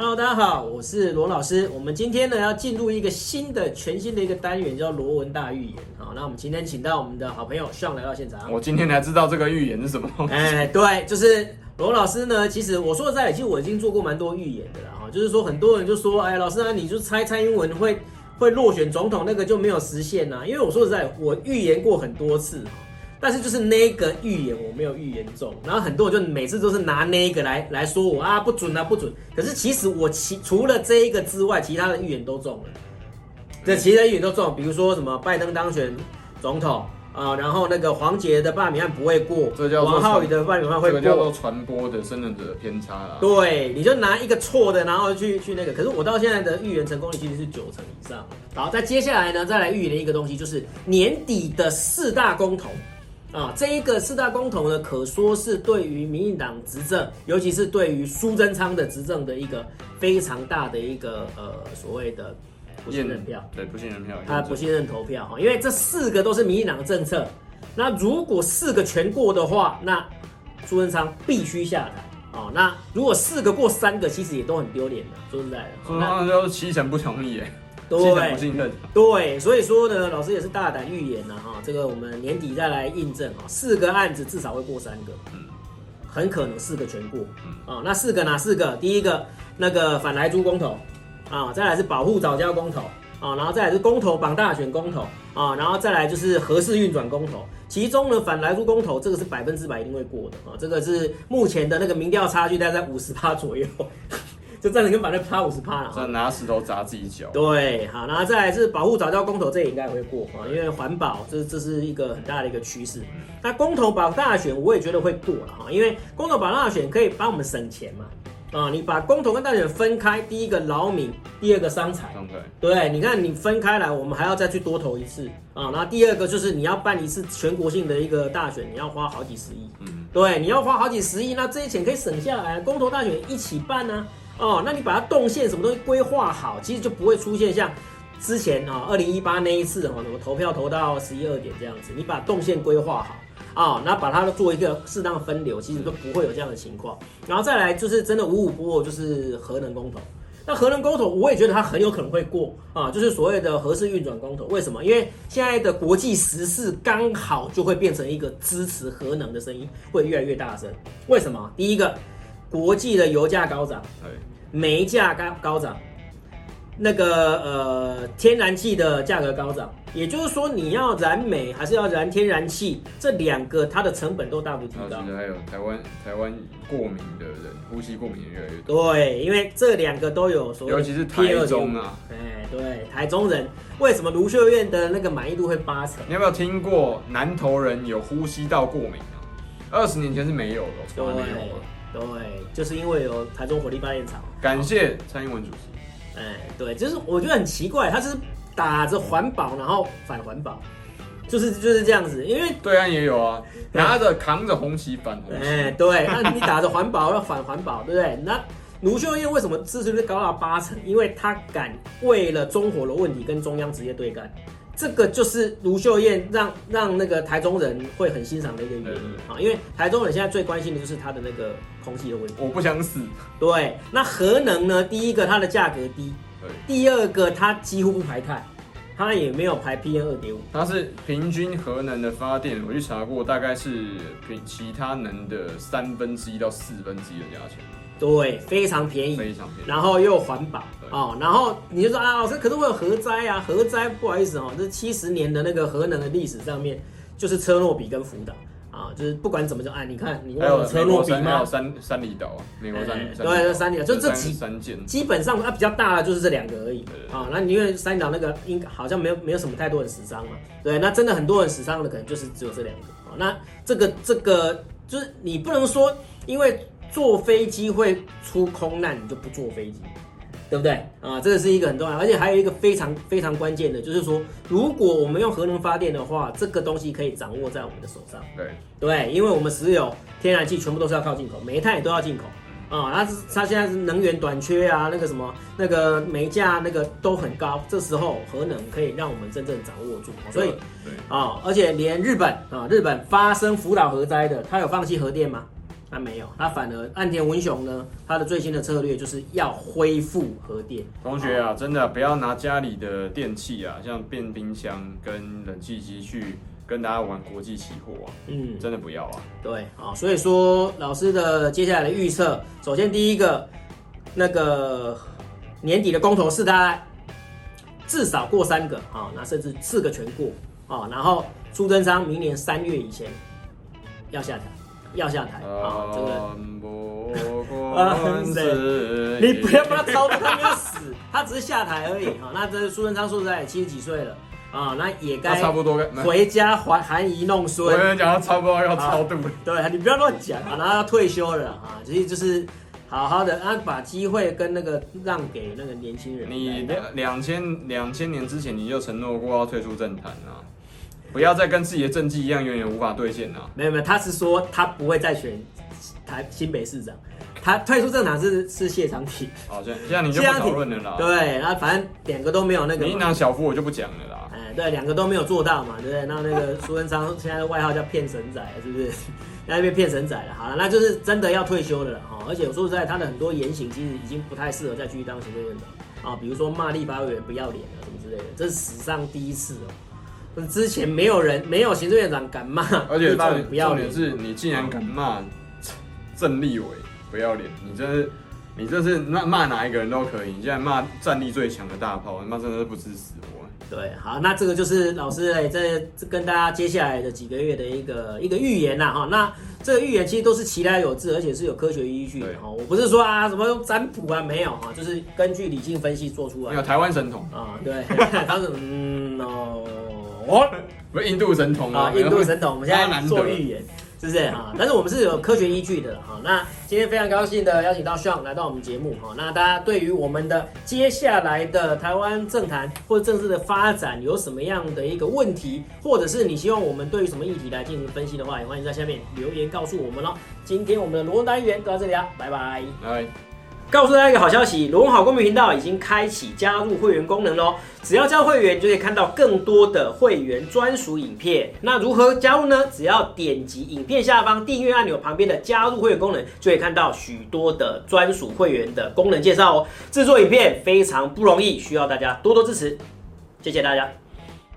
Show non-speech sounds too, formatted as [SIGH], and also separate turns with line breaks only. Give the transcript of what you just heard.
Hello，大家好，我是罗老师。我们今天呢要进入一个新的、全新的一个单元，叫罗文大预言。好，那我们今天请到我们的好朋友 Sean 来到现场。
我今天才知道这个预言是什么东西。
哎，对，就是罗老师呢。其实我说实在，其实我已经做过蛮多预言的了哈。就是说，很多人就说，哎，老师啊，你就猜蔡英文会会落选总统，那个就没有实现呐。因为我说实在，我预言过很多次。但是就是那个预言我没有预言中，然后很多人就每次都是拿那个来来说我啊不准啊不准。可是其实我其除了这一个之外，其他的预言都中了。这，其他预言都中，比如说什么拜登当选总统啊，然后那个黄杰的罢免案不会过，
这叫
王浩宇的罢免案会过，
这个叫做传播的生任者偏差啦。
对，你就拿一个错的，然后去去那个。可是我到现在的预言成功率其实是九成以上。好，再接下来呢，再来预言的一个东西就是年底的四大公投。啊，这一个四大公投呢，可说是对于民进党执政，尤其是对于苏贞昌的执政的一个非常大的一个呃所谓的不信任票。
对，不信任票，
他不信任投票哈，因为这四个都是民进党的政策。那如果四个全过的话，那苏贞昌必须下台啊。那如果四个过三个，其实也都很丢脸的。说实在的，
苏贞昌就是七成不同意哎。
对，对，所以说呢，老师也是大胆预言了哈，这个我们年底再来印证啊，四个案子至少会过三个，嗯，很可能四个全过，嗯啊，那四个哪四个？第一个那个反莱猪公投，啊，再来是保护早教公投，啊，然后再来是公投绑大选公投，啊，然后再来就是合适运转公投，其中呢反莱猪公投这个是百分之百一定会过的啊，这个是目前的那个民调差距大概在五十趴左右。就站着跟反正趴五十趴了，
拿石头砸自己脚。
对，好，然后再来是保护早教公投，这也应该会过啊，因为环保，这这是一个很大的一个趋势。那公投保大选，我也觉得会过了哈，因为公投保大选可以帮我们省钱嘛。啊，你把公投跟大选分开，第一个劳民，第二个伤财。对，你看你分开来，我们还要再去多投一次啊。然后第二个就是你要办一次全国性的一个大选，你要花好几十亿。嗯，对，你要花好几十亿，那这些钱可以省下来，公投大选一起办呢。哦，那你把它动线什么东西规划好，其实就不会出现像之前啊，二零一八那一次哦，什么投票投到十一二点这样子。你把动线规划好啊，那、把它做一个适当分流，其实都不会有这样的情况。然后再来就是真的五五波，就是核能公投。那核能公投，我也觉得它很有可能会过啊，就是所谓的核四运转公投。为什么？因为现在的国际时事刚好就会变成一个支持核能的声音会越来越大声。为什么？第一个，国际的油价高涨。煤价高高涨，那个呃天然气的价格高涨，也就是说你要燃煤还是要燃天然气，这两个它的成本都大幅提高。
其实还有台湾台湾过敏的人，呼吸过敏的越来越多。
对，因为这两个都有所谓，
尤其是台中啊，
哎对，台中人为什么卢秀燕的那个满意度会八成？
你有没有听过南投人有呼吸道过敏啊？二十年前是没有的，从来没有的。
对，就是因为有台中火力发电厂。
感谢蔡英文主席。
哎，对，就是我觉得很奇怪，他是打着环保，然后反环保，就是就是这样子。因为
对岸也有啊，拿着扛着红旗反红旗。
哎，对，那你打着环保要反环保，对不对？那卢秀燕为什么支持率高到八成？因为他敢为了中火的问题跟中央直接对干。这个就是卢秀燕让让那个台中人会很欣赏的一个原因啊，因为台中人现在最关心的就是它的那个空气的问题。
我不想死。
对，那核能呢？第一个它的价格低，第二个它几乎不排碳，它也没有排 PM 二点五。
它是平均核能的发电，我去查过，大概是比其他能的三分之一到四分之一的价钱。
对，非常便宜，
非常便宜，
然后又环保啊，然后你就说啊，老师，可是我有核灾啊，核灾不好意思哦，这七十年的那个核能的历史上面，就是车诺比跟福岛啊，就是不管怎么讲，哎，你看你有车诺比吗？
还有三三里岛啊，美国三，
对，三里岛就这几
三件，
基本上它比较大的就是这两个而已啊。那因为三里岛那个应该好像没有没有什么太多人死伤嘛，对，那真的很多人死伤的可能就是只有这两个啊。那这个这个就是你不能说因为。坐飞机会出空难，你就不坐飞机，对不对啊？这个是一个很重要，而且还有一个非常非常关键的，就是说，如果我们用核能发电的话，这个东西可以掌握在我们的手上。
对
对，因为我们石油、天然气全部都是要靠进口，煤炭也都要进口啊。它是它现在是能源短缺啊，那个什么那个煤价那个都很高，这时候核能可以让我们真正掌握住。所以啊，而且连日本啊，日本发生福岛核灾的，它有放弃核电吗？他没有，他反而岸田文雄呢，他的最新的策略就是要恢复核电。
同学啊，真的不要拿家里的电器啊，像变冰箱跟冷气机去跟大家玩国际期货啊，嗯，真的不要啊。
对啊，所以说老师的接下来的预测，首先第一个，那个年底的公投是大至少过三个啊，那甚至四个全过啊，然后苏贞昌明年三月以前要下台。要下台啊！这个，[LAUGHS] 你不要帮他操作，他没有死，他只是下台而已 [LAUGHS] 啊。那这苏贞昌说实在七十几岁了啊，那也该差不多回家还含饴弄孙。我
跟你讲，他差不多要超度
了。对，你不要乱讲啊，然后要退休了啊，其实就是好好的，他把机会跟那个让给那个年轻人。
你两两千两千年之前你就承诺过要退出政坛啊。不要再跟自己的政绩一样，永远无法兑现啊！
没有没有，他是说他不会再选台新北市长，他退出政党是是谢长廷。
好，这样这样你就不讨论了啦。
对，然后反正两个都没有那个。
民进党小夫我就不讲了啦。
哎，对，两个都没有做到嘛，对不对？那那个苏贞昌现在的外号叫骗神仔，是不是？[LAUGHS] 那边骗神仔了。好了，那就是真的要退休了哈。而且我说实在，他的很多言行其实已经不太适合再继续当行政院长啊，比如说骂立法委员不要脸啊什么之类的，这是史上第一次哦。之前没有人，没有行政院长敢骂，[LAUGHS]
而且重点是你竟然敢骂郑立伟不要脸，你这是你这是骂骂哪一个人都可以，你竟然骂战力最强的大炮，那真的是不知死活。
对，好，那这个就是老师哎，这跟大家接下来的几个月的一个一个预言呐哈。那这个预言其实都是其来有志，而且是有科学依据的哈。我不是说啊什么用占卜啊，没有哈，就是根据理性分析做出来。
有台湾神童
啊，对，[LAUGHS] 他是嗯哦。哦，
不是印度神童
啊，印度神童，我们现在做预言，是不是啊？但是我们是有科学依据的哈。那今天非常高兴的邀请到 Sean 来到我们节目哈。那大家对于我们的接下来的台湾政坛或者政治的发展有什么样的一个问题，或者是你希望我们对于什么议题来进行分析的话，也欢迎在下面留言告诉我们哦。今天我们的罗文单元就到这里啊，拜拜，拜。告诉大家一个好消息，罗文好公民频道已经开启加入会员功能喽！只要加入会员，就可以看到更多的会员专属影片。那如何加入呢？只要点击影片下方订阅按钮旁边的加入会员功能，就可以看到许多的专属会员的功能介绍哦。制作影片非常不容易，需要大家多多支持，谢谢大家。